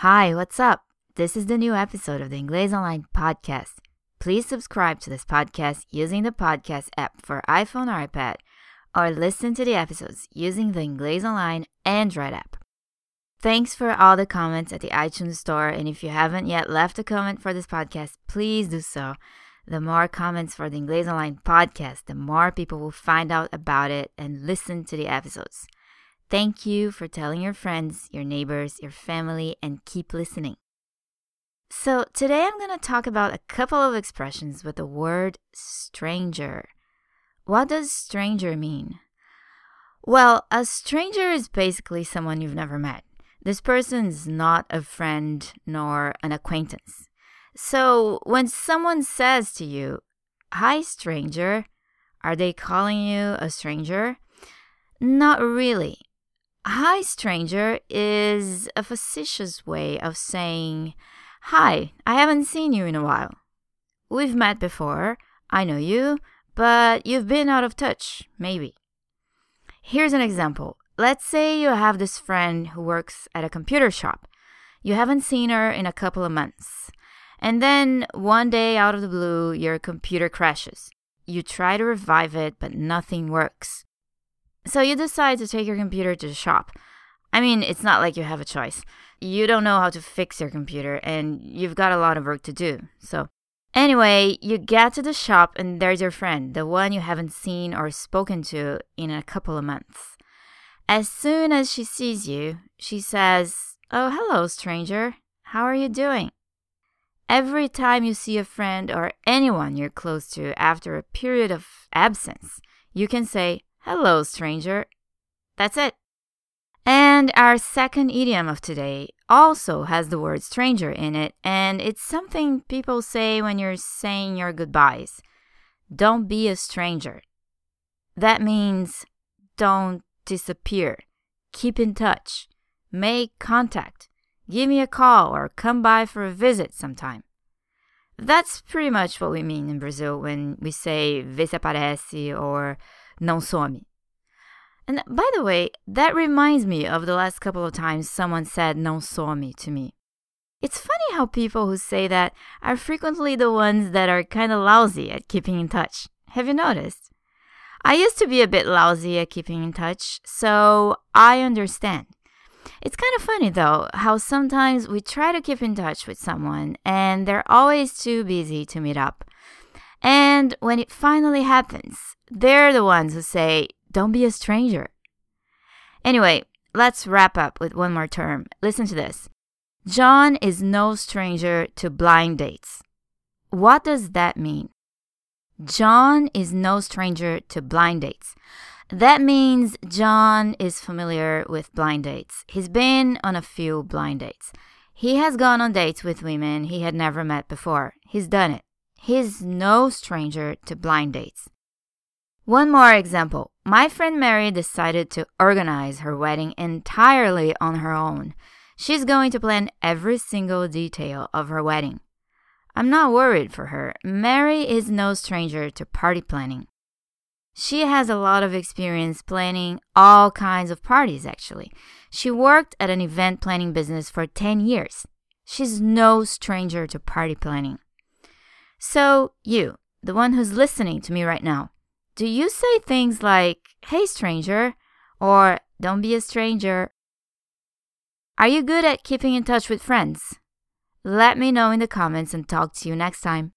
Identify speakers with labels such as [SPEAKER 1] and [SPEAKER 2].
[SPEAKER 1] Hi, what's up? This is the new episode of the Inglês Online podcast. Please subscribe to this podcast using the podcast app for iPhone or iPad, or listen to the episodes using the Inglês Online Android app. Thanks for all the comments at the iTunes Store, and if you haven't yet left a comment for this podcast, please do so. The more comments for the Inglês Online podcast, the more people will find out about it and listen to the episodes. Thank you for telling your friends, your neighbors, your family, and keep listening. So, today I'm going to talk about a couple of expressions with the word stranger. What does stranger mean? Well, a stranger is basically someone you've never met. This person is not a friend nor an acquaintance. So, when someone says to you, Hi, stranger, are they calling you a stranger? Not really. Hi, stranger is a facetious way of saying, Hi, I haven't seen you in a while. We've met before, I know you, but you've been out of touch, maybe. Here's an example. Let's say you have this friend who works at a computer shop. You haven't seen her in a couple of months. And then one day out of the blue, your computer crashes. You try to revive it, but nothing works. So you decide to take your computer to the shop. I mean, it's not like you have a choice. You don't know how to fix your computer, and you've got a lot of work to do. So, anyway, you get to the shop, and there's your friend, the one you haven't seen or spoken to in a couple of months. As soon as she sees you, she says, Oh, hello, stranger. How are you doing? Every time you see a friend or anyone you're close to after a period of absence, you can say, Hello, stranger. That's it. And our second idiom of today also has the word stranger in it, and it's something people say when you're saying your goodbyes. Don't be a stranger. That means don't disappear. Keep in touch. Make contact. Give me a call or come by for a visit sometime. That's pretty much what we mean in Brazil when we say se or não some. And by the way, that reminds me of the last couple of times someone said não some to me. It's funny how people who say that are frequently the ones that are kind of lousy at keeping in touch. Have you noticed? I used to be a bit lousy at keeping in touch, so I understand. It's kind of funny though how sometimes we try to keep in touch with someone and they're always too busy to meet up. And when it finally happens, they're the ones who say, don't be a stranger. Anyway, let's wrap up with one more term. Listen to this John is no stranger to blind dates. What does that mean? John is no stranger to blind dates. That means John is familiar with blind dates. He's been on a few blind dates. He has gone on dates with women he had never met before. He's done it. He's no stranger to blind dates. One more example. My friend Mary decided to organize her wedding entirely on her own. She's going to plan every single detail of her wedding. I'm not worried for her. Mary is no stranger to party planning. She has a lot of experience planning all kinds of parties, actually. She worked at an event planning business for 10 years. She's no stranger to party planning. So, you, the one who's listening to me right now, do you say things like, hey, stranger, or don't be a stranger? Are you good at keeping in touch with friends? Let me know in the comments and talk to you next time.